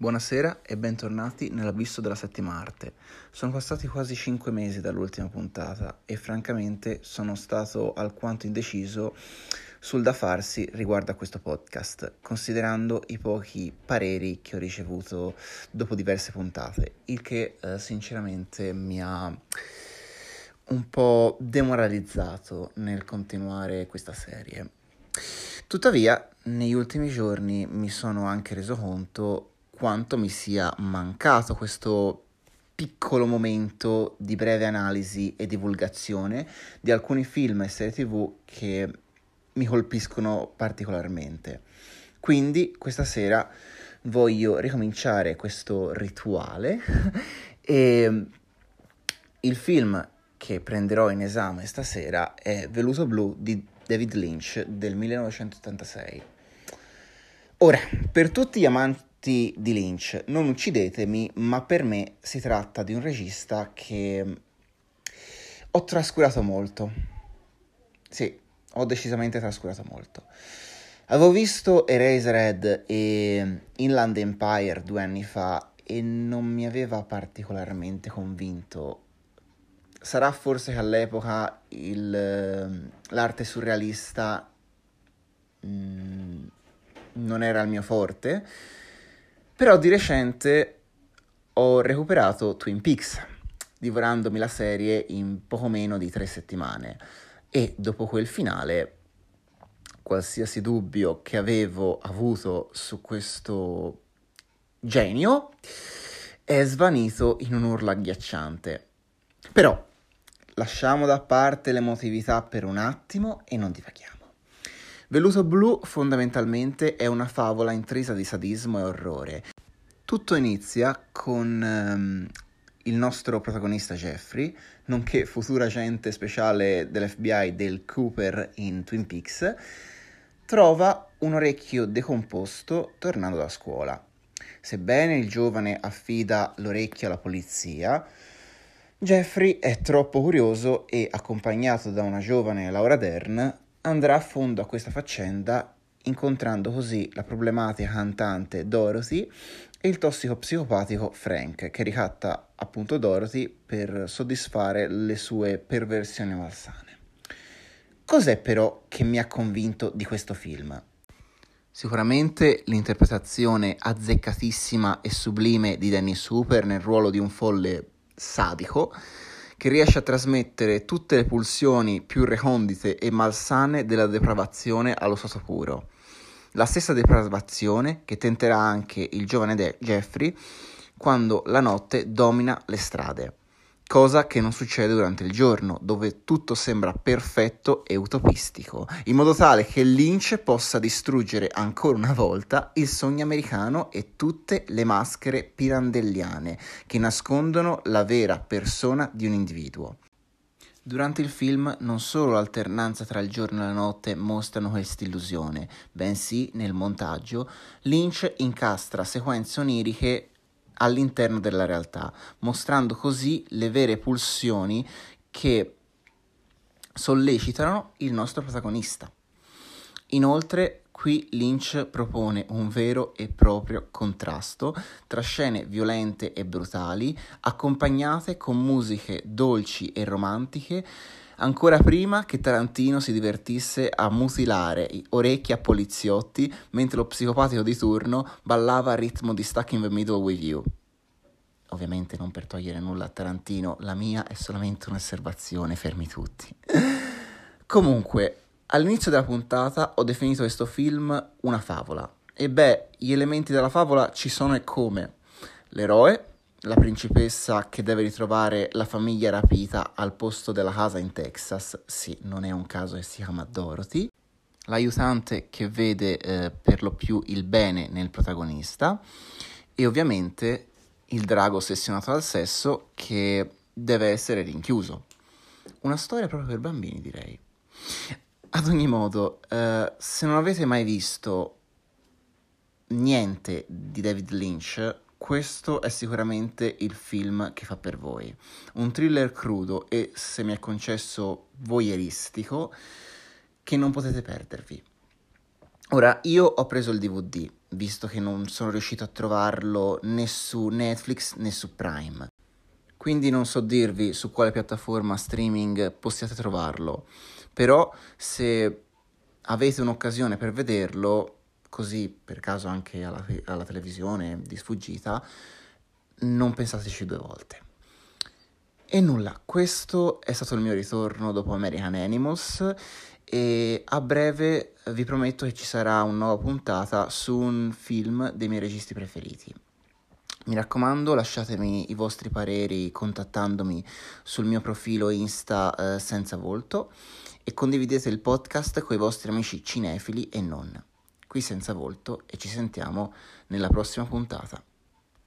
Buonasera e bentornati nell'abisso della settima arte. Sono passati quasi 5 mesi dall'ultima puntata e francamente sono stato alquanto indeciso sul da farsi riguardo a questo podcast, considerando i pochi pareri che ho ricevuto dopo diverse puntate, il che eh, sinceramente mi ha un po' demoralizzato nel continuare questa serie. Tuttavia, negli ultimi giorni mi sono anche reso conto quanto mi sia mancato questo piccolo momento di breve analisi e divulgazione di alcuni film e serie tv che mi colpiscono particolarmente. Quindi questa sera voglio ricominciare questo rituale e il film che prenderò in esame stasera è Veluto Blu di David Lynch del 1986. Ora, per tutti gli amanti di Lynch. Non uccidetemi, ma per me si tratta di un regista che ho trascurato molto. Sì, ho decisamente trascurato molto. Avevo visto Eraserhead e Inland Empire due anni fa e non mi aveva particolarmente convinto. Sarà forse che all'epoca il, l'arte surrealista mh, mm, non era il mio forte però di recente ho recuperato Twin Peaks, divorandomi la serie in poco meno di tre settimane e dopo quel finale qualsiasi dubbio che avevo avuto su questo genio è svanito in un urlo agghiacciante. Però lasciamo da parte l'emotività per un attimo e non divaghiamo. Veluto Blu fondamentalmente è una favola intrisa di sadismo e orrore. Tutto inizia con um, il nostro protagonista Jeffrey, nonché futuro agente speciale dell'FBI del Cooper in Twin Peaks, trova un orecchio decomposto tornando da scuola. Sebbene il giovane affida l'orecchio alla polizia, Jeffrey è troppo curioso e, accompagnato da una giovane Laura Dern, andrà a fondo a questa faccenda incontrando così la problematica cantante Dorothy e il tossico psicopatico Frank che ricatta appunto Dorothy per soddisfare le sue perversioni malsane. Cos'è però che mi ha convinto di questo film? Sicuramente l'interpretazione azzeccatissima e sublime di Dennis Hooper nel ruolo di un folle sadico che riesce a trasmettere tutte le pulsioni più recondite e malsane della depravazione allo stato puro. La stessa depravazione che tenterà anche il giovane De- Jeffrey quando la notte domina le strade cosa che non succede durante il giorno, dove tutto sembra perfetto e utopistico, in modo tale che Lynch possa distruggere ancora una volta il sogno americano e tutte le maschere pirandelliane che nascondono la vera persona di un individuo. Durante il film non solo l'alternanza tra il giorno e la notte mostrano questa illusione, bensì nel montaggio Lynch incastra sequenze oniriche all'interno della realtà, mostrando così le vere pulsioni che sollecitano il nostro protagonista. Inoltre, qui Lynch propone un vero e proprio contrasto tra scene violente e brutali, accompagnate con musiche dolci e romantiche, ancora prima che Tarantino si divertisse a mutilare orecchie a poliziotti mentre lo psicopatico di turno ballava a ritmo di Stuck in the Middle with You. Ovviamente non per togliere nulla a Tarantino, la mia è solamente un'osservazione, fermi tutti. Comunque, all'inizio della puntata ho definito questo film una favola. E beh, gli elementi della favola ci sono e come. L'eroe, la principessa che deve ritrovare la famiglia rapita al posto della casa in Texas, sì, non è un caso che si chiama Dorothy, l'aiutante che vede eh, per lo più il bene nel protagonista e ovviamente il drago ossessionato dal sesso che deve essere rinchiuso. Una storia proprio per bambini, direi. Ad ogni modo, eh, se non avete mai visto niente di David Lynch, questo è sicuramente il film che fa per voi. Un thriller crudo e, se mi è concesso, voyeuristico che non potete perdervi. Ora, io ho preso il DVD visto che non sono riuscito a trovarlo né su Netflix né su Prime. Quindi non so dirvi su quale piattaforma streaming possiate trovarlo, però se avete un'occasione per vederlo, così per caso anche alla, alla televisione di sfuggita, non pensateci due volte. E nulla, questo è stato il mio ritorno dopo American Animals e a breve vi prometto che ci sarà una nuova puntata su un film dei miei registi preferiti. Mi raccomando, lasciatemi i vostri pareri contattandomi sul mio profilo Insta eh, senza volto e condividete il podcast con i vostri amici cinefili e non. Qui senza volto e ci sentiamo nella prossima puntata.